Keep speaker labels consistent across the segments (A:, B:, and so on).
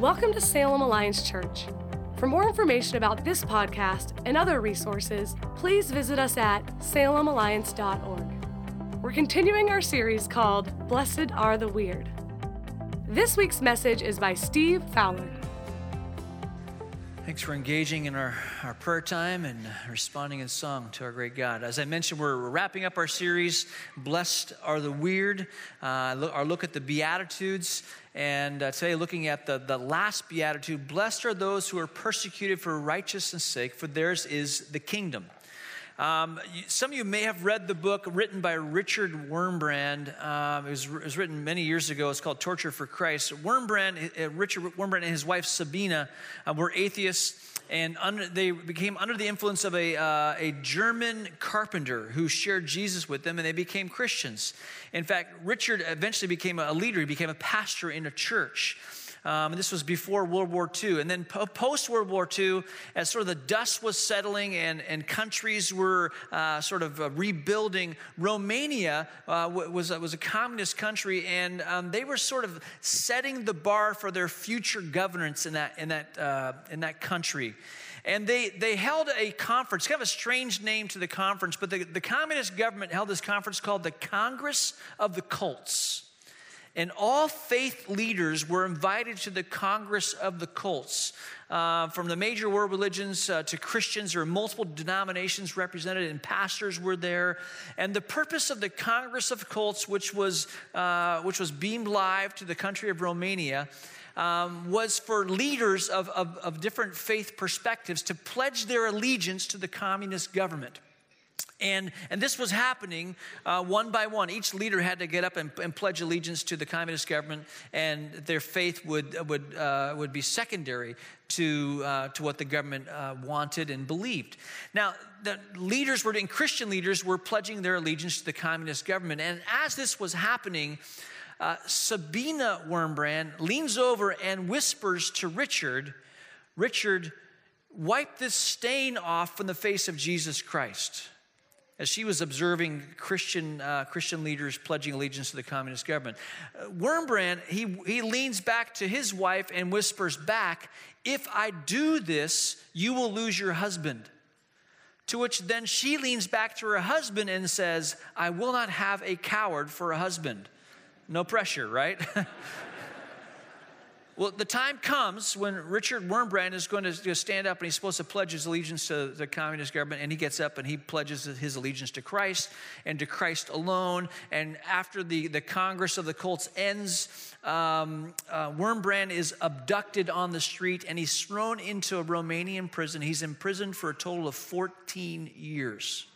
A: Welcome to Salem Alliance Church. For more information about this podcast and other resources, please visit us at salemalliance.org. We're continuing our series called Blessed Are the Weird. This week's message is by Steve Fowler.
B: Thanks for engaging in our, our prayer time and responding in song to our great God. As I mentioned, we're wrapping up our series, Blessed Are the Weird, uh, our look at the Beatitudes. And uh, today, looking at the, the last Beatitude, Blessed are those who are persecuted for righteousness' sake, for theirs is the kingdom. Um, some of you may have read the book written by Richard Wurmbrand. Um, it, was, it, was, written many years ago. It's called Torture for Christ. Wurmbrand, uh, Richard Wurmbrand and his wife Sabina uh, were atheists and under, they became under the influence of a, uh, a German carpenter who shared Jesus with them, and they became Christians. In fact, Richard eventually became a leader, he became a pastor in a church. Um, this was before World War II. And then post World War II, as sort of the dust was settling and, and countries were uh, sort of uh, rebuilding, Romania uh, was, was a communist country, and um, they were sort of setting the bar for their future governance in that, in that, uh, in that country. And they, they held a conference, kind of a strange name to the conference, but the, the communist government held this conference called the Congress of the Cults. And all faith leaders were invited to the Congress of the Cults. Uh, from the major world religions uh, to Christians, there were multiple denominations represented, and pastors were there. And the purpose of the Congress of Cults, which was, uh, which was beamed live to the country of Romania, um, was for leaders of, of, of different faith perspectives to pledge their allegiance to the communist government. And, and this was happening uh, one by one. Each leader had to get up and, and, pledge allegiance to the communist government, and their faith would, would, uh, would be secondary to, uh, to what the government uh, wanted and believed. Now, the leaders were, and Christian leaders were pledging their allegiance to the communist government. And as this was happening, uh, Sabina Wurmbrand leans over and whispers to Richard, Richard, wipe this stain off from the face of Jesus Christ as she was observing Christian, uh, Christian leaders pledging allegiance to the communist government. Uh, Wurmbrand, he, he leans back to his wife and whispers back, If I do this, you will lose your husband. To which then she leans back to her husband and says, I will not have a coward for a husband. No pressure, right? Well, the time comes when Richard Wurmbrand is going to stand up and he's supposed to pledge his allegiance to the communist government, and he gets up and he pledges his allegiance to Christ and to Christ alone. And after the, the Congress of the Cults ends, um, uh, Wurmbrand is abducted on the street and he's thrown into a Romanian prison. He's imprisoned for a total of 14 years.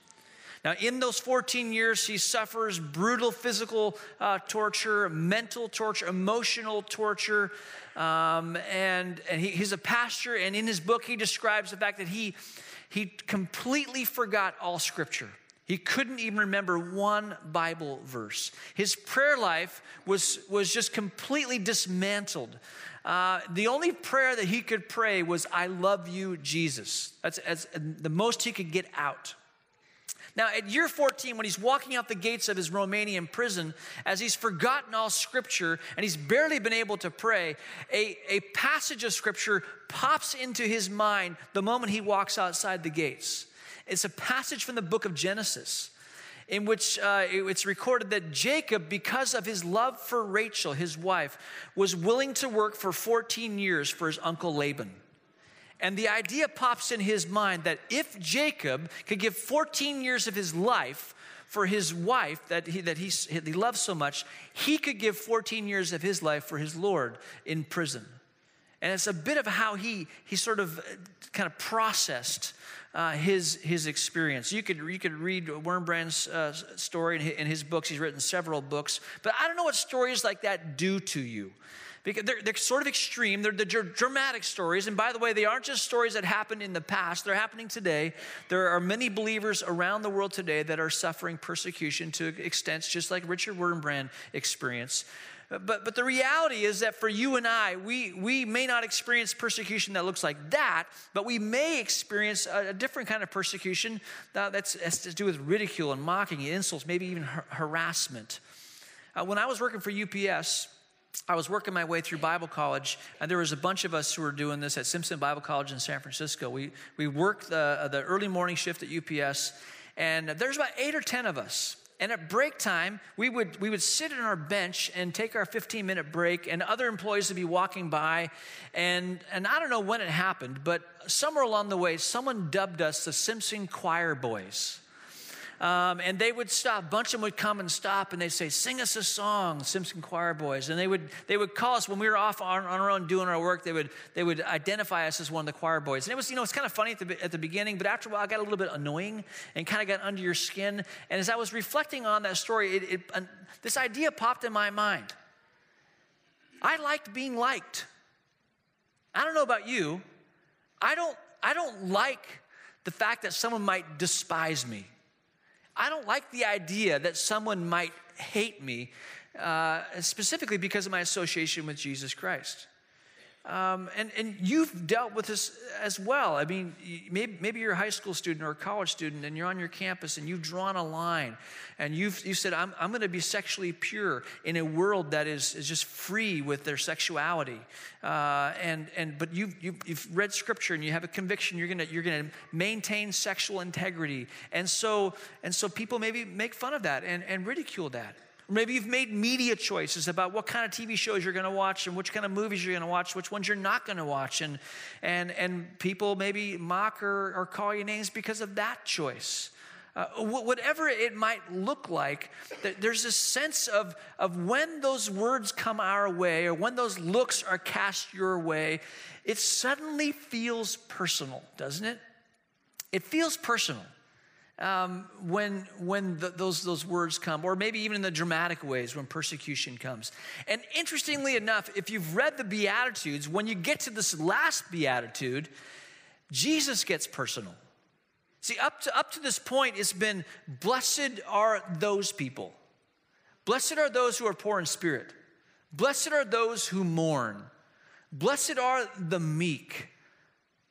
B: Now, in those 14 years, he suffers brutal physical uh, torture, mental torture, emotional torture. Um, and and he, he's a pastor, and in his book, he describes the fact that he, he completely forgot all scripture. He couldn't even remember one Bible verse. His prayer life was, was just completely dismantled. Uh, the only prayer that he could pray was, I love you, Jesus. That's, that's the most he could get out. Now, at year 14, when he's walking out the gates of his Romanian prison, as he's forgotten all scripture and he's barely been able to pray, a, a passage of scripture pops into his mind the moment he walks outside the gates. It's a passage from the book of Genesis in which uh, it's recorded that Jacob, because of his love for Rachel, his wife, was willing to work for 14 years for his uncle Laban. And the idea pops in his mind that if Jacob could give 14 years of his life for his wife that he, that he, he loves so much, he could give 14 years of his life for his Lord in prison. And it's a bit of how he, he sort of uh, kind of processed uh, his, his experience. You could, you could read Wurmbrand's uh, story in his books. He's written several books. But I don't know what stories like that do to you. Because they're, they're sort of extreme. They're the dramatic stories. And by the way, they aren't just stories that happened in the past, they're happening today. There are many believers around the world today that are suffering persecution to extents just like Richard Wurmbrand experienced. But, but the reality is that for you and I, we, we may not experience persecution that looks like that, but we may experience a, a different kind of persecution that, that's has to do with ridicule and mocking, and insults, maybe even har- harassment. Uh, when I was working for UPS, I was working my way through Bible college, and there was a bunch of us who were doing this at Simpson Bible College in San Francisco. We, we worked the, uh, the early morning shift at UPS, and there's about eight or 10 of us. And at break time, we would, we would sit on our bench and take our 15 minute break, and other employees would be walking by. And, and I don't know when it happened, but somewhere along the way, someone dubbed us the Simpson Choir Boys. Um, and they would stop. A bunch of them would come and stop, and they'd say, "Sing us a song, Simpson Choir Boys." And they would they would call us when we were off on, on, our own doing our work. They would they would identify us as one of the choir boys. And it was you know it's kind of funny at the at the beginning, but after a while, it got a little bit annoying and kind of got under your skin. And as I was reflecting on that story, it, it, this idea popped in my mind. I liked being liked. I don't know about you. I don't I don't like the fact that someone might despise me. I don't like the idea that someone might hate me, uh, specifically because of my association with Jesus Christ. Um, and, and you've dealt with this as well. I mean, maybe, maybe you're a high school student or a college student and you're on your campus and you've drawn a line and you've you said, I'm, I'm going to be sexually pure in a world that is, is just free with their sexuality. Uh, and, and, but you've, you've, you've read scripture and you have a conviction you're going you're to maintain sexual integrity. And so, and so people maybe make fun of that and, and ridicule that. Maybe you've made media choices about what kind of TV shows you're going to watch and which kind of movies you're going to watch, which ones you're not going to watch. And, and, and people maybe mock or, or call you names because of that choice. Uh, whatever it might look like, there's a sense of, of when those words come our way or when those looks are cast your way, it suddenly feels personal, doesn't it? It feels personal um, when, when the, those, those words come, or maybe even in the dramatic ways when persecution comes. And interestingly enough, if you've read the Beatitudes, when you get to this last Beatitude, Jesus gets personal. See, up to, up to this point, it's been blessed are those people. Blessed are those who are poor in spirit. Blessed are those who mourn. Blessed are the meek.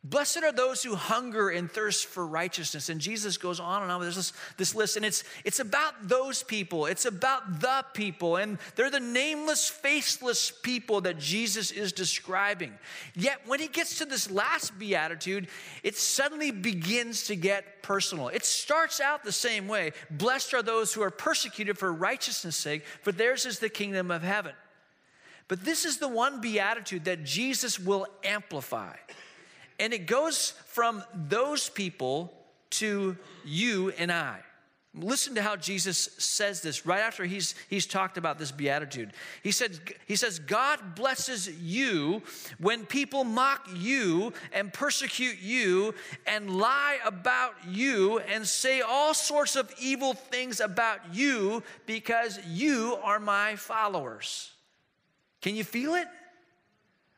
B: Blessed are those who hunger and thirst for righteousness. And Jesus goes on and on. There's this, this list, and it's, it's about those people. It's about the people. And they're the nameless, faceless people that Jesus is describing. Yet, when he gets to this last beatitude, it suddenly begins to get personal. It starts out the same way Blessed are those who are persecuted for righteousness' sake, for theirs is the kingdom of heaven. But this is the one beatitude that Jesus will amplify. And it goes from those people to you and I. Listen to how Jesus says this right after he's, he's talked about this beatitude. He, said, he says, God blesses you when people mock you and persecute you and lie about you and say all sorts of evil things about you because you are my followers. Can you feel it?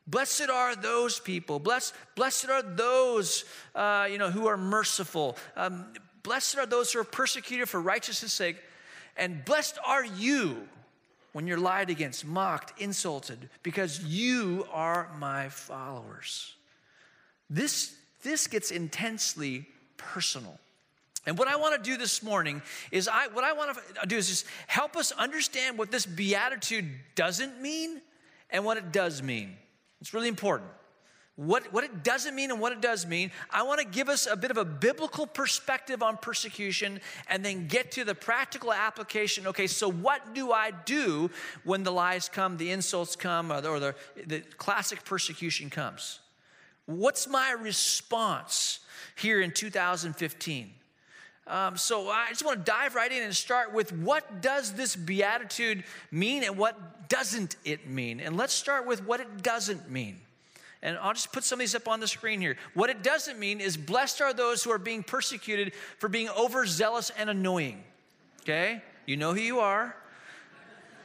B: Blessed are those people. Blessed, blessed are those uh, you know, who are merciful. Um, blessed are those who are persecuted for righteousness' sake. And blessed are you when you're lied against, mocked, insulted, because you are my followers. This, this gets intensely personal. And what I want to do this morning is I what I want to do is just help us understand what this beatitude doesn't mean and what it does mean. It's really important. What, what it doesn't mean and what it does mean. I want to give us a bit of a biblical perspective on persecution and then get to the practical application. Okay, so what do I do when the lies come, the insults come, or the, or the, the classic persecution comes? What's my response here in 2015? Um, so I just want to dive right in and start with what does this beatitude mean and what doesn't it mean? And let's start with what it doesn't mean. And I'll just put some of these up on the screen here. What it doesn't mean is blessed are those who are being persecuted for being overzealous and annoying. Okay? You know who you are.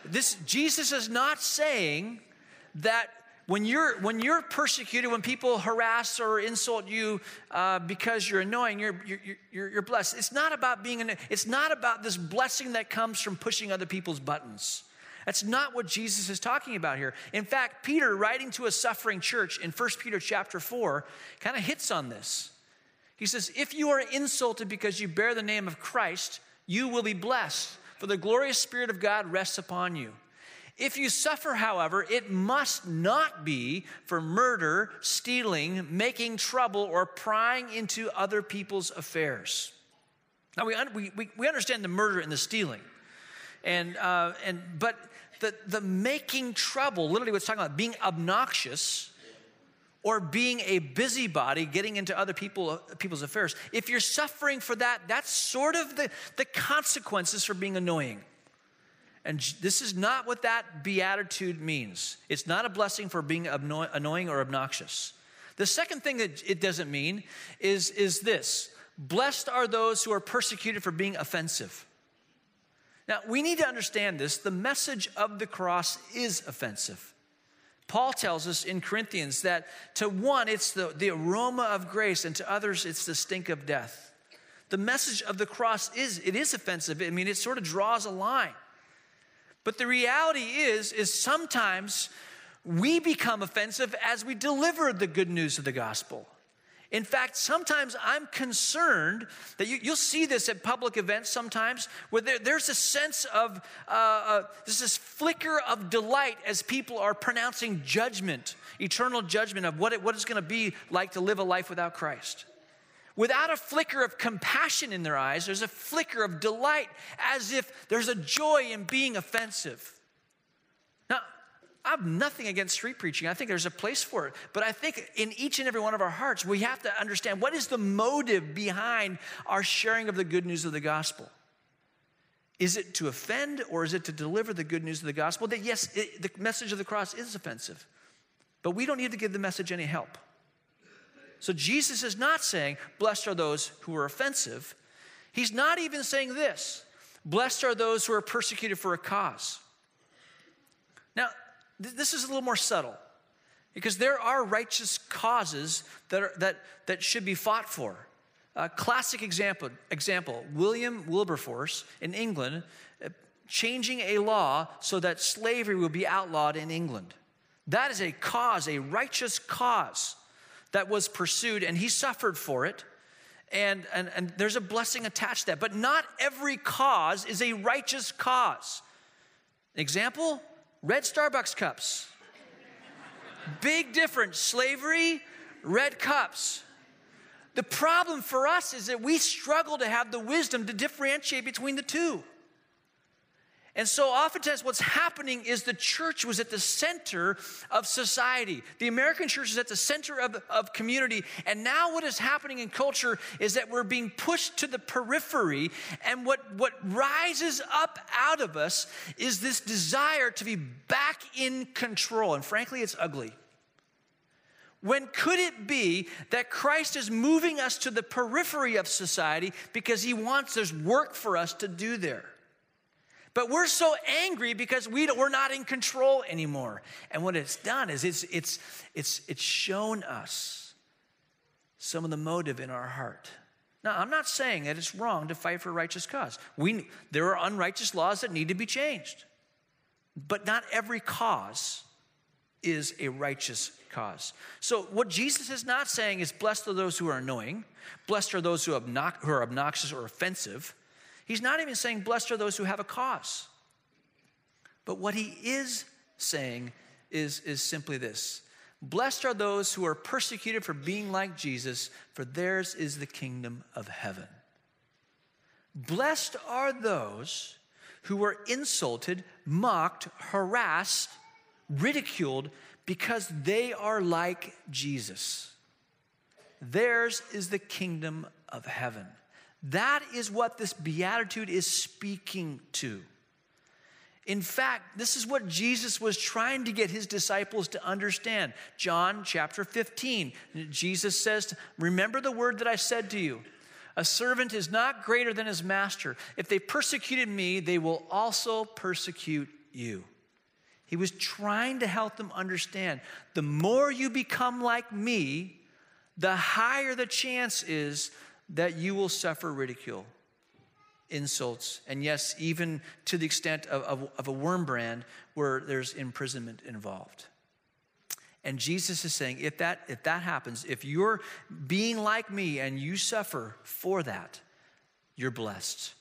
B: This Jesus is not saying that when you're when you're persecuted, when people harass or insult you uh, because you're annoying, you're, you're, you're, you're blessed. It's not about being an, it's not about this blessing that comes from pushing other people's buttons. That's not what Jesus is talking about here. In fact, Peter, writing to a suffering church in 1 Peter chapter 4, kind of hits on this. He says, If you are insulted because you bear the name of Christ, you will be blessed, for the glorious Spirit of God rests upon you. If you suffer, however, it must not be for murder, stealing, making trouble, or prying into other people's affairs. Now, we, we, we understand the murder and the stealing. And, uh, and, but the, the making trouble, literally what's talking about, being obnoxious or being a busybody, getting into other people, people's affairs, if you're suffering for that, that's sort of the, the consequences for being annoying. And this is not what that beatitude means. It's not a blessing for being annoying or obnoxious. The second thing that it doesn't mean is, is this Blessed are those who are persecuted for being offensive. Now, we need to understand this. The message of the cross is offensive. Paul tells us in Corinthians that to one, it's the, the aroma of grace, and to others, it's the stink of death. The message of the cross is, it is offensive. I mean, it sort of draws a line. But the reality is, is sometimes we become offensive as we deliver the good news of the gospel. In fact, sometimes I'm concerned that you, will see this at public events sometimes, where there, there's a sense of uh, uh, there's this flicker of delight as people are pronouncing judgment, eternal judgment of what, it, what it's going to be like to live a life without Christ. Without a flicker of compassion in their eyes, there's a flicker of delight as if there's a joy in being offensive. Now, I have nothing against street preaching. I think there's a place for it. But I think in each and every one of our hearts, we have to understand what is the motive behind our sharing of the good news of the gospel? Is it to offend or is it to deliver the good news of the gospel? That yes, it, the message of the cross is offensive, but we don't need to give the message any help. So Jesus is not saying, Blessed are those who are offensive. He's not even saying this Blessed are those who are persecuted for a cause. Now, this is a little more subtle because there are righteous causes that, are, that, that should be fought for. A classic example, example William Wilberforce in England uh, changing a law so that slavery will be outlawed in England. That is a cause, a righteous cause that was pursued, and he suffered for it. And, and, and there's a blessing attached to that. But not every cause is a righteous cause. Example red Starbucks cups. Big difference slavery, red cups. The problem for us is that we struggle to have the wisdom to differentiate between the two. And so, oftentimes, what's happening is the church was at the center of society. The American church is at the center of, of community. And now, what is happening in culture is that we're being pushed to the periphery. And what, what rises up out of us is this desire to be back in control. And frankly, it's ugly. When could it be that Christ is moving us to the periphery of society because he wants there's work for us to do there? But we're so angry because we we're not in control anymore. And what it's done is it's, it's, it's, it's shown us some of the motive in our heart. Now, I'm not saying that it's wrong to fight for a righteous cause. We, there are unrighteous laws that need to be changed. But not every cause is a righteous cause. So, what Jesus is not saying is, blessed are those who are annoying, blessed are those who, who are obnoxious or offensive. He's not even saying, Blessed are those who have a cause. But what he is saying is, is simply this Blessed are those who are persecuted for being like Jesus, for theirs is the kingdom of heaven. Blessed are those who are insulted, mocked, harassed, ridiculed because they are like Jesus. Theirs is the kingdom of heaven. That is what this beatitude is speaking to. In fact, this is what Jesus was trying to get his disciples to understand. John chapter 15, Jesus says, Remember the word that I said to you. A servant is not greater than his master. If they persecuted me, they will also persecute you. He was trying to help them understand the more you become like me, the higher the chance is that you will suffer ridicule, insults, and yes, even to the extent of, of, of a Wurmbrand where there's imprisonment involved. And Jesus is saying, if that, if that happens, if you're being like me and you suffer for that, you're blessed,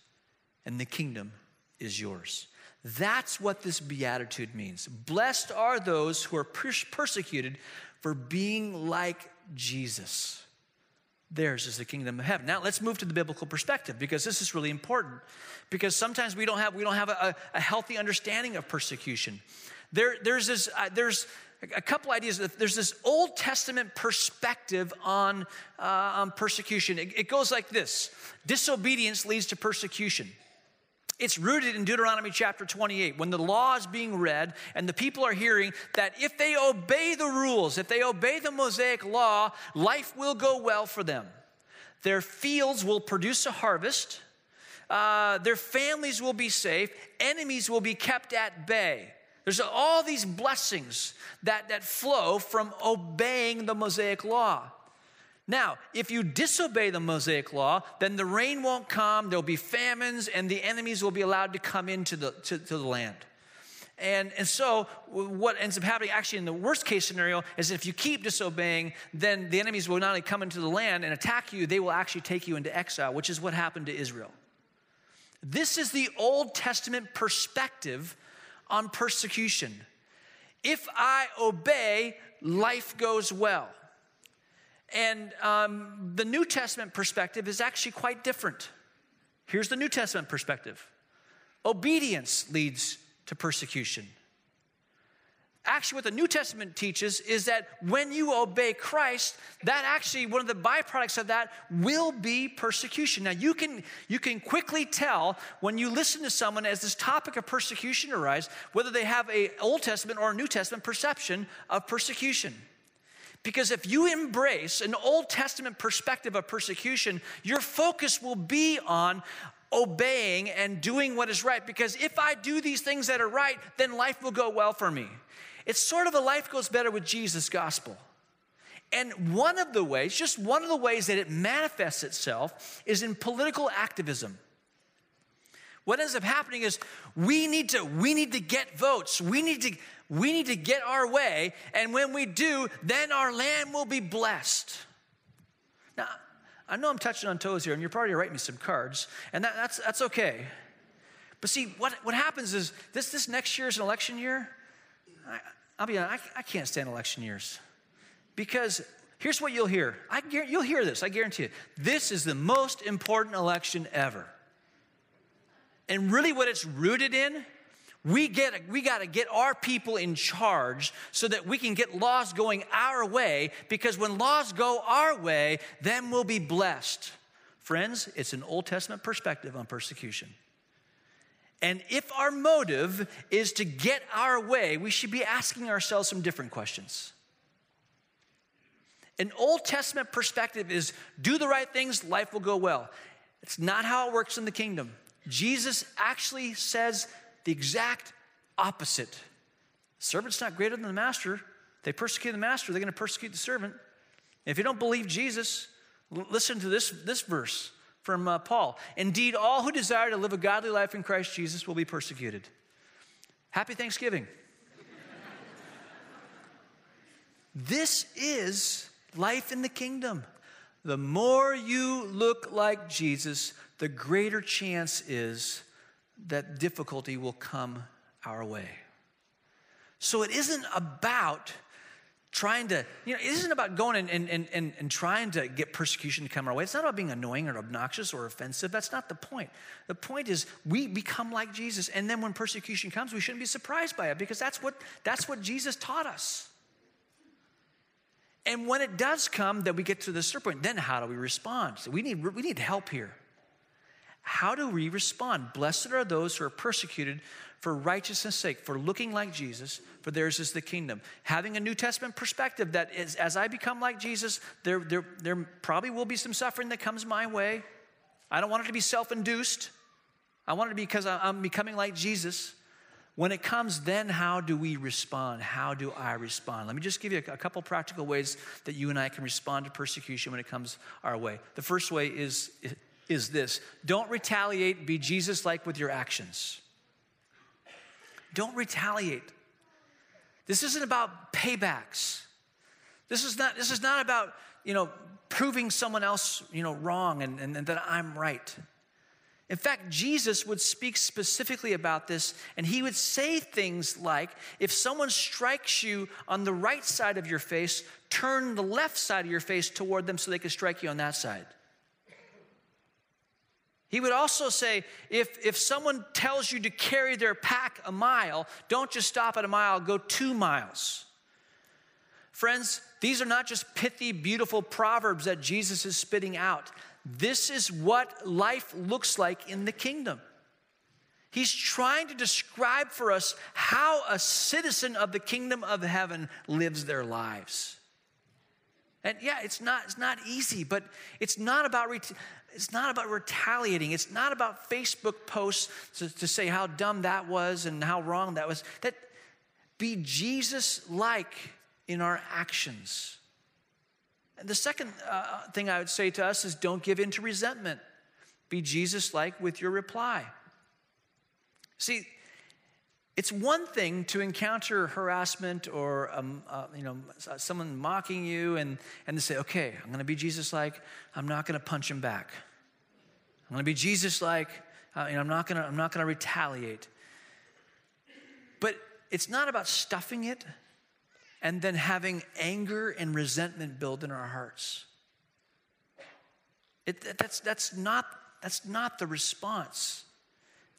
B: and the kingdom is yours. That's what this beatitude means. Blessed are those who are persecuted for being like Jesus. Theirs is the kingdom of heaven. Now let's move to the biblical perspective because this is really important. Because sometimes we don't have we don't have a, a healthy understanding of persecution. There, there's this uh, there's a couple ideas. There's this Old Testament perspective on, uh, on persecution. It, it goes like this: disobedience leads to persecution. It's rooted in Deuteronomy chapter 28 when the law is being read and the people are hearing that if they obey the rules, if they obey the Mosaic law, life will go well for them. Their fields will produce a harvest, uh, their families will be safe, enemies will be kept at bay. There's all these blessings that, that flow from obeying the Mosaic law. Now, if you disobey the Mosaic law, then the rain won't come, there'll be famines, and the enemies will be allowed to come into the, to, to the land. And, and so, what ends up happening, actually, in the worst case scenario, is if you keep disobeying, then the enemies will not only come into the land and attack you, they will actually take you into exile, which is what happened to Israel. This is the Old Testament perspective on persecution. If I obey, life goes well. And um, the New Testament perspective is actually quite different. Here's the New Testament perspective obedience leads to persecution. Actually, what the New Testament teaches is that when you obey Christ, that actually, one of the byproducts of that will be persecution. Now, you can, you can quickly tell when you listen to someone as this topic of persecution arises, whether they have a Old Testament or a New Testament perception of persecution. Because if you embrace an Old Testament perspective of persecution, your focus will be on obeying and doing what is right. Because if I do these things that are right, then life will go well for me. It's sort of a life goes better with Jesus gospel. And one of the ways, just one of the ways that it manifests itself is in political activism. What ends up happening is we need to we need to get votes. We need to we need to get our way, and when we do, then our land will be blessed. Now, I know I'm touching on toes here, and you're probably writing me some cards, and that, that's, that's okay. But see, what, what happens is this, this next year is an election year. I, will be honest, I, I can't stand election years because here's what you'll hear. I, you'll hear this, I guarantee you. This is the most important election ever. And really, what it's rooted in we, get, we got to get our people in charge so that we can get laws going our way because when laws go our way, then we'll be blessed. Friends, it's an Old Testament perspective on persecution. And if our motive is to get our way, we should be asking ourselves some different questions. An Old Testament perspective is do the right things, life will go well. It's not how it works in the kingdom. Jesus actually says the exact opposite. The servant's not greater than the master. They persecute the master, they're going to persecute the servant. If you don't believe Jesus, listen to this, this verse from uh, Paul. Indeed, all who desire to live a godly life in Christ Jesus will be persecuted. Happy Thanksgiving. this is life in the kingdom. The more you look like Jesus, the greater chance is that difficulty will come our way. So it isn't about trying to, you know, it isn't about going and, and, and, and trying to get persecution to come our way. It's not about being annoying or obnoxious or offensive. That's not the point. The point is we become like Jesus. And then when persecution comes, we shouldn't be surprised by it because that's what, that's what Jesus taught us. And when it does come, that we get to the point, then how do we respond? So we need, we need help here. How do we respond? Blessed are those who are persecuted for righteousness' sake, for looking like Jesus, for theirs is the kingdom. Having a New Testament perspective that is, as I become like Jesus, there, there, there probably will be some suffering that comes my way. I don't want it to be self induced. I want it to be because I'm becoming like Jesus. When it comes, then how do we respond? How do I respond? Let me just give you a couple practical ways that you and I can respond to persecution when it comes our way. The first way is is this don't retaliate, be Jesus like with your actions. Don't retaliate. This isn't about paybacks. This is not, this is not about, you know, proving someone else, you know, wrong and, and, and that I'm right. In fact, Jesus would speak specifically about this, and he would say things like if someone strikes you on the right side of your face, turn the left side of your face toward them so they can strike you on that side. He would also say if, if someone tells you to carry their pack a mile, don't just stop at a mile, go two miles. Friends, these are not just pithy, beautiful proverbs that Jesus is spitting out. This is what life looks like in the kingdom. He's trying to describe for us how a citizen of the kingdom of heaven lives their lives. And yeah, it's not, it's not easy, but it's not about it's not about retaliating. It's not about Facebook posts to, to say how dumb that was and how wrong that was. That be Jesus like in our actions. And the second uh, thing I would say to us is don't give in to resentment. Be Jesus like with your reply. See, it's one thing to encounter harassment or um, uh, you know someone mocking you and, and to say, okay, I'm going to be Jesus like. I'm not going to punch him back. I'm going to be Jesus like. Uh, know, I'm not going to I'm not going to retaliate. But it's not about stuffing it and then having anger and resentment build in our hearts. It, that's, that's, not, that's not the response.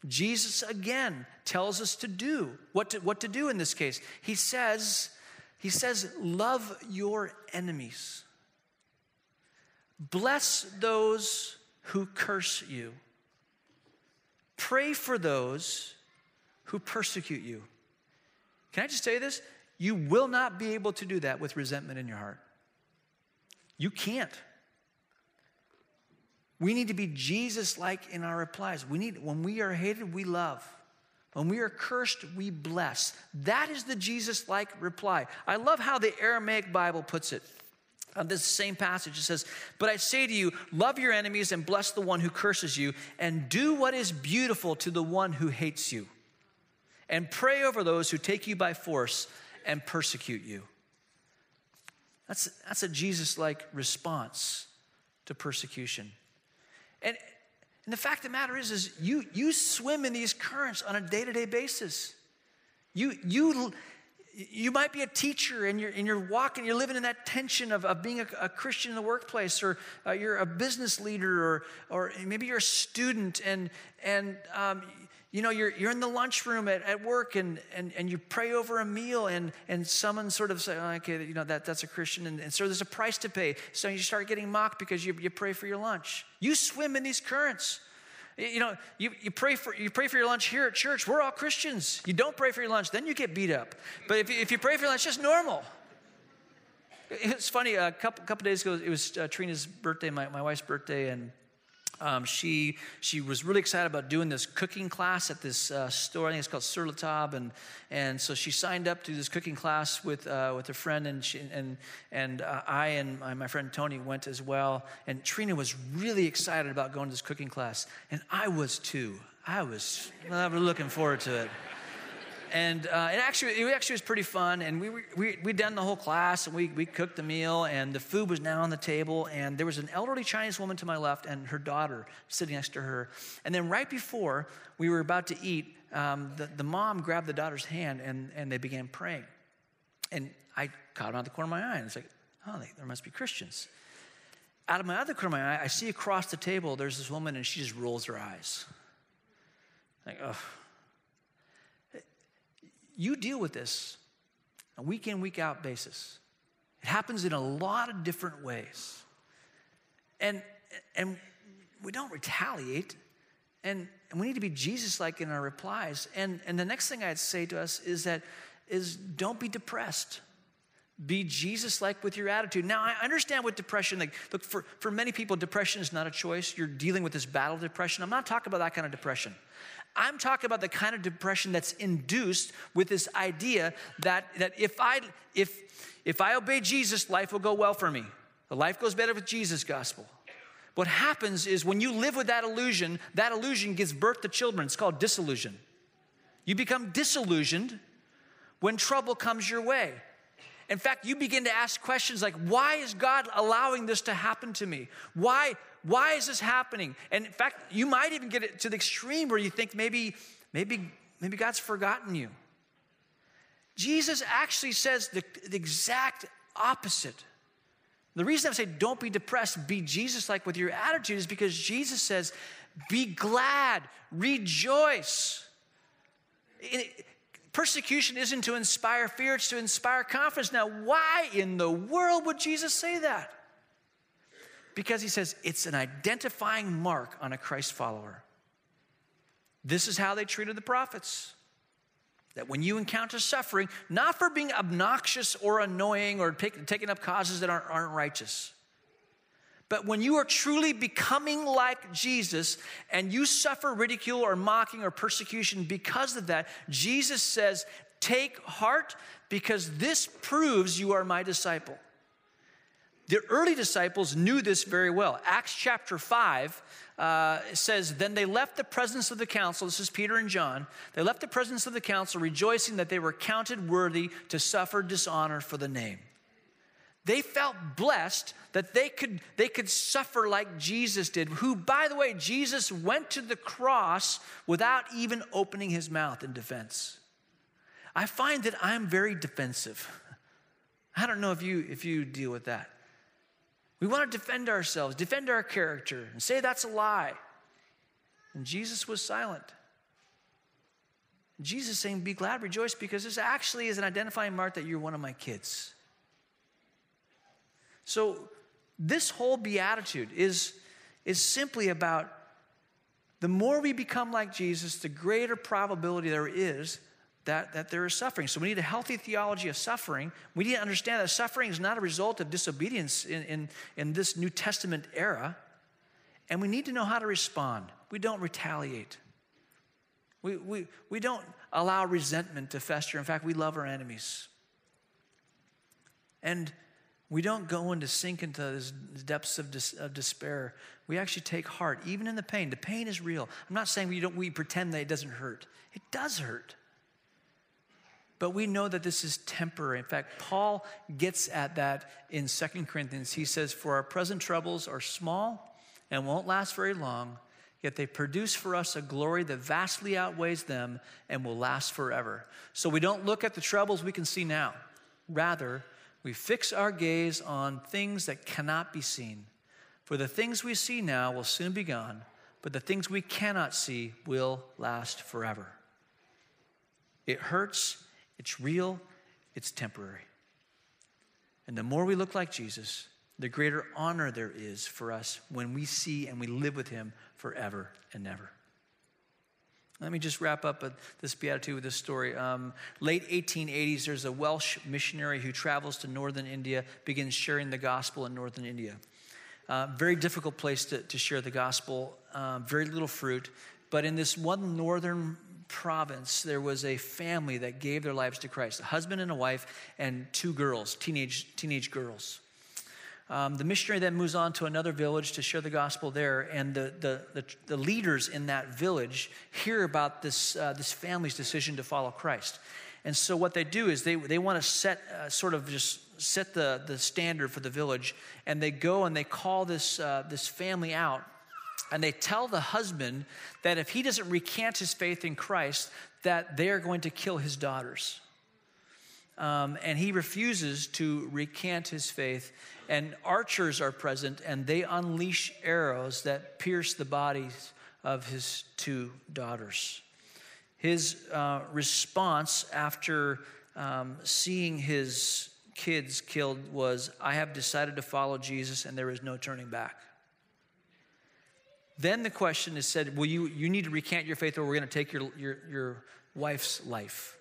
B: Jesus again tells us to do what to, what to do in this case. He says, he says, love your enemies. Bless those who curse you. Pray for those who persecute you. Can I just say this? You will not be able to do that with resentment in your heart. You can't. We need to be Jesus like in our replies. We need, when we are hated, we love. When we are cursed, we bless. That is the Jesus like reply. I love how the Aramaic Bible puts it. On this same passage, it says, But I say to you, love your enemies and bless the one who curses you, and do what is beautiful to the one who hates you. And pray over those who take you by force and persecute you. That's, that's a Jesus like response to persecution. And, and the fact of the matter is, is you, you swim in these currents on a day to day basis. You, you, you might be a teacher and you're, and you're walking, you're living in that tension of, of being a, a Christian in the workplace, or uh, you're a business leader, or, or maybe you're a student and, and um, you know, you're, you're in the lunchroom at, at work and, and, and you pray over a meal and, and someone sort of say, oh, okay, you know, that, that's a Christian. And, and so there's a price to pay. So you start getting mocked because you, you pray for your lunch. You swim in these currents. You know, you, you, pray for, you pray for your lunch here at church. We're all Christians. You don't pray for your lunch, then you get beat up. But if, if you pray for your lunch, it's just normal. It's funny, a couple, couple days ago, it was uh, Trina's birthday, my, my wife's birthday, and um, she, she was really excited about doing this cooking class at this uh, store. I think it's called Sur Table. And, and so she signed up to this cooking class with, uh, with a friend. And, she, and, and uh, I and my, my, friend Tony went as well. And Trina was really excited about going to this cooking class. And I was too. I was, I was looking forward to it and uh, it actually it actually was pretty fun. And we we we done the whole class, and we we cooked the meal, and the food was now on the table, and there was an elderly Chinese woman to my left, and her daughter sitting next to her. And then right before we were about to eat, um, the the mom grabbed the daughter's hand, and and they began praying. And I caught out the corner of my eye, and it's like, oh, there must be Christians. Out of my other corner of my eye, I see across the table there's this woman, and she just rolls her eyes. Like, oh you deal with this on a week in, week out basis. It happens in a lot of different ways. And, and we don't retaliate. And, and we need to be Jesus like in our replies. And, and the next thing I'd say to us is that is don't be depressed. Be Jesus like with your attitude. Now, I understand what depression, like, look, for, for many people, depression is not a choice. You're dealing with this battle depression. I'm not talking about that kind of depression. I'm talking about the kind of depression that's induced with this idea that, that if, I, if, if I obey Jesus, life will go well for me. The life goes better with Jesus' gospel. What happens is when you live with that illusion, that illusion gives birth to children. It's called disillusion. You become disillusioned when trouble comes your way. In fact, you begin to ask questions like, why is God allowing this to happen to me? Why, why is this happening? And in fact, you might even get it to the extreme where you think maybe, maybe, maybe God's forgotten you. Jesus actually says the, the exact opposite. The reason I say don't be depressed, be Jesus like with your attitude is because Jesus says, be glad, rejoice. Persecution isn't to inspire fear, it's to inspire confidence. Now, why in the world would Jesus say that? Because he says it's an identifying mark on a Christ follower. This is how they treated the prophets. That when you encounter suffering, not for being obnoxious or annoying or take, taking up causes that aren't, aren't righteous, but when you are truly becoming like Jesus and you suffer ridicule or mocking or persecution because of that, Jesus says, Take heart because this proves you are my disciple. The early disciples knew this very well. Acts chapter 5 uh, says, Then they left the presence of the council. This is Peter and John. They left the presence of the council, rejoicing that they were counted worthy to suffer dishonor for the name. They felt blessed that they could, they could suffer like Jesus did, who, by the way, Jesus went to the cross without even opening his mouth in defense. I find that I'm very defensive. I don't know if you, if you deal with that. We want to defend ourselves, defend our character, and say that's a lie. And Jesus was silent. Jesus saying, Be glad, rejoice, because this actually is an identifying mark that you're one of my kids. So, this whole beatitude is, is simply about the more we become like Jesus, the greater probability there is that, that there is suffering. So we need a healthy theology of suffering. We need to understand that suffering is not a result of disobedience in, in, in this New Testament era. And we need to know how to respond. We don't retaliate. We, we, we don't allow resentment to fester. In fact, we love our enemies. And we don't go into sink into the depths of, dis, of, despair. We actually take heart, even in the pain. The pain is real. I'm not saying we don't we pretend that it doesn't hurt. It does hurt. But we know that this is temporary. In fact, Paul gets at that in Second Corinthians. He says, For our present troubles are small and won't last very long, yet they produce for us a glory that vastly outweighs them and will last forever. So we don't look at the troubles we can see now. Rather, we fix our gaze on things that cannot be seen. For the things we see now will soon be gone, but the things we cannot see will last forever. It hurts it's real, it's temporary. And the more we look like Jesus, the greater honor there is for us when we see and we live with him forever and ever. Let me just wrap up this beatitude with this story. Um, late 1880s, there's a Welsh missionary who travels to northern India, begins sharing the gospel in northern India. Uh, very difficult place to, to share the gospel, uh, very little fruit. But in this one northern province, there was a family that gave their lives to Christ a husband and a wife, and two girls, teenage, teenage girls. Um, the missionary then moves on to another village to share the gospel there, and the, the, the, the leaders in that village hear about this, uh, this family's decision to follow Christ. And so, what they do is they, they want to set uh, sort of just set the, the standard for the village, and they go and they call this, uh, this family out and they tell the husband that if he doesn't recant his faith in Christ, that they are going to kill his daughters. Um, and he refuses to recant his faith. And archers are present, and they unleash arrows that pierce the bodies of his two daughters. His uh, response after um, seeing his kids killed was, I have decided to follow Jesus, and there is no turning back. Then the question is said, Well, you, you need to recant your faith or we're going to take your, your, your wife's life.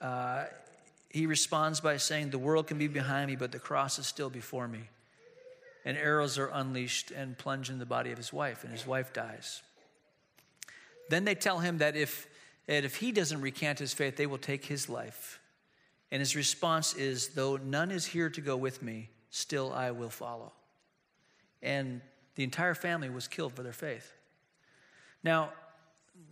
B: Uh, he responds by saying, The world can be behind me, but the cross is still before me. And arrows are unleashed and plunge in the body of his wife, and his wife dies. Then they tell him that if, that if he doesn't recant his faith, they will take his life. And his response is, Though none is here to go with me, still I will follow. And the entire family was killed for their faith. Now,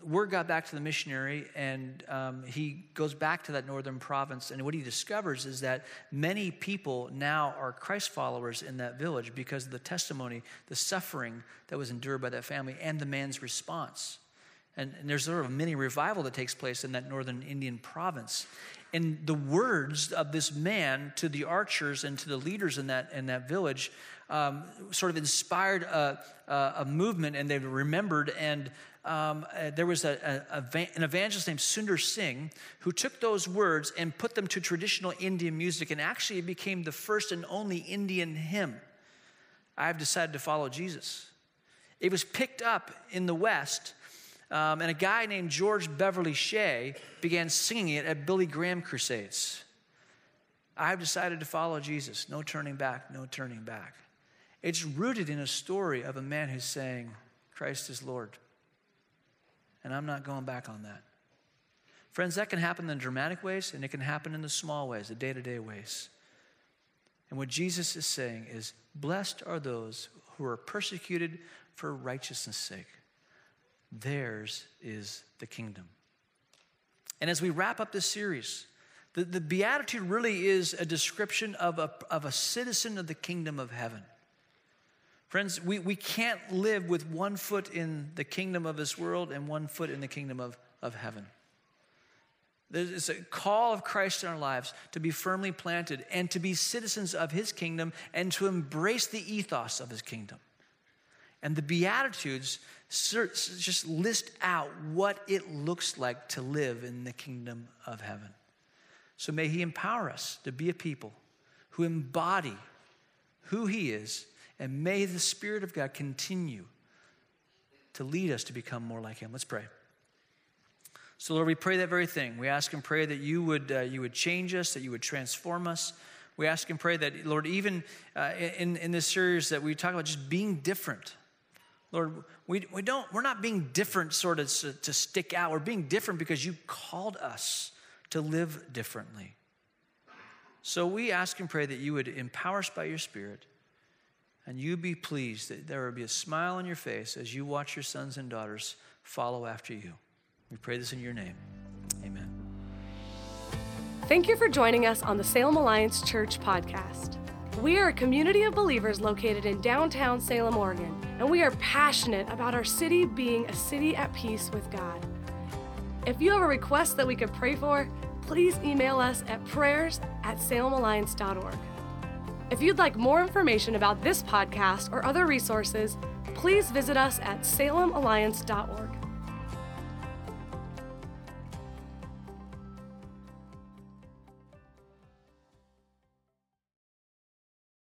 B: word got back to the missionary, and um, he goes back to that northern province. And what he discovers is that many people now are Christ followers in that village because of the testimony, the suffering that was endured by that family, and the man's response. And, and there's sort of a mini revival that takes place in that northern Indian province. And the words of this man to the archers and to the leaders in that, in that village um, sort of inspired a, a, a, movement, and they remembered. And um, uh, there was a, an evangelist named Sundar Singh who took those words and put them to traditional Indian music, and actually it became the first and only Indian hymn. I've decided to follow Jesus. It was picked up in the West um, and a guy named George Beverly Shea began singing it at Billy Graham crusades. I've decided to follow Jesus. No turning back, no turning back. It's rooted in a story of a man who's saying, Christ is Lord. And I'm not going back on that. Friends, that can happen in dramatic ways and it can happen in the small ways, the day to day ways. And what Jesus is saying is, Blessed are those who are persecuted for righteousness' sake theirs is the kingdom. And as we wrap up this series, the, the Beatitude really is a description of a, of a citizen of the kingdom of heaven. Friends, we, we can't live with one foot in the kingdom of this world and one foot in the kingdom of, of heaven. There's a call of Christ in our lives to be firmly planted and to be citizens of his kingdom and to embrace the ethos of his kingdom. And the Beatitudes just list out what it looks like to live in the kingdom of heaven. So may He empower us to be a people who embody who He is, and may the Spirit of God continue to lead us to become more like Him. Let's pray. So, Lord, we pray that very thing. We ask and pray that you would, uh, you would change us, that you would transform us. We ask and pray that, Lord, even uh, in, in this series that we talk about just being different, Lord, we, we don't, we're not being different sort of to, to stick out. We're being different because you called us to live differently. So we ask and pray that you would empower us by your Spirit and you be pleased that there will be a smile on your face as you watch your sons and daughters follow after you. We pray this in your name. Amen.
A: Thank you for joining us on the Salem Alliance Church podcast. We are a community of believers located in downtown Salem, Oregon, and we are passionate about our city being a city at peace with God. If you have a request that we could pray for, please email us at prayers at salemalliance.org. If you'd like more information about this podcast or other resources, please visit us at salemalliance.org.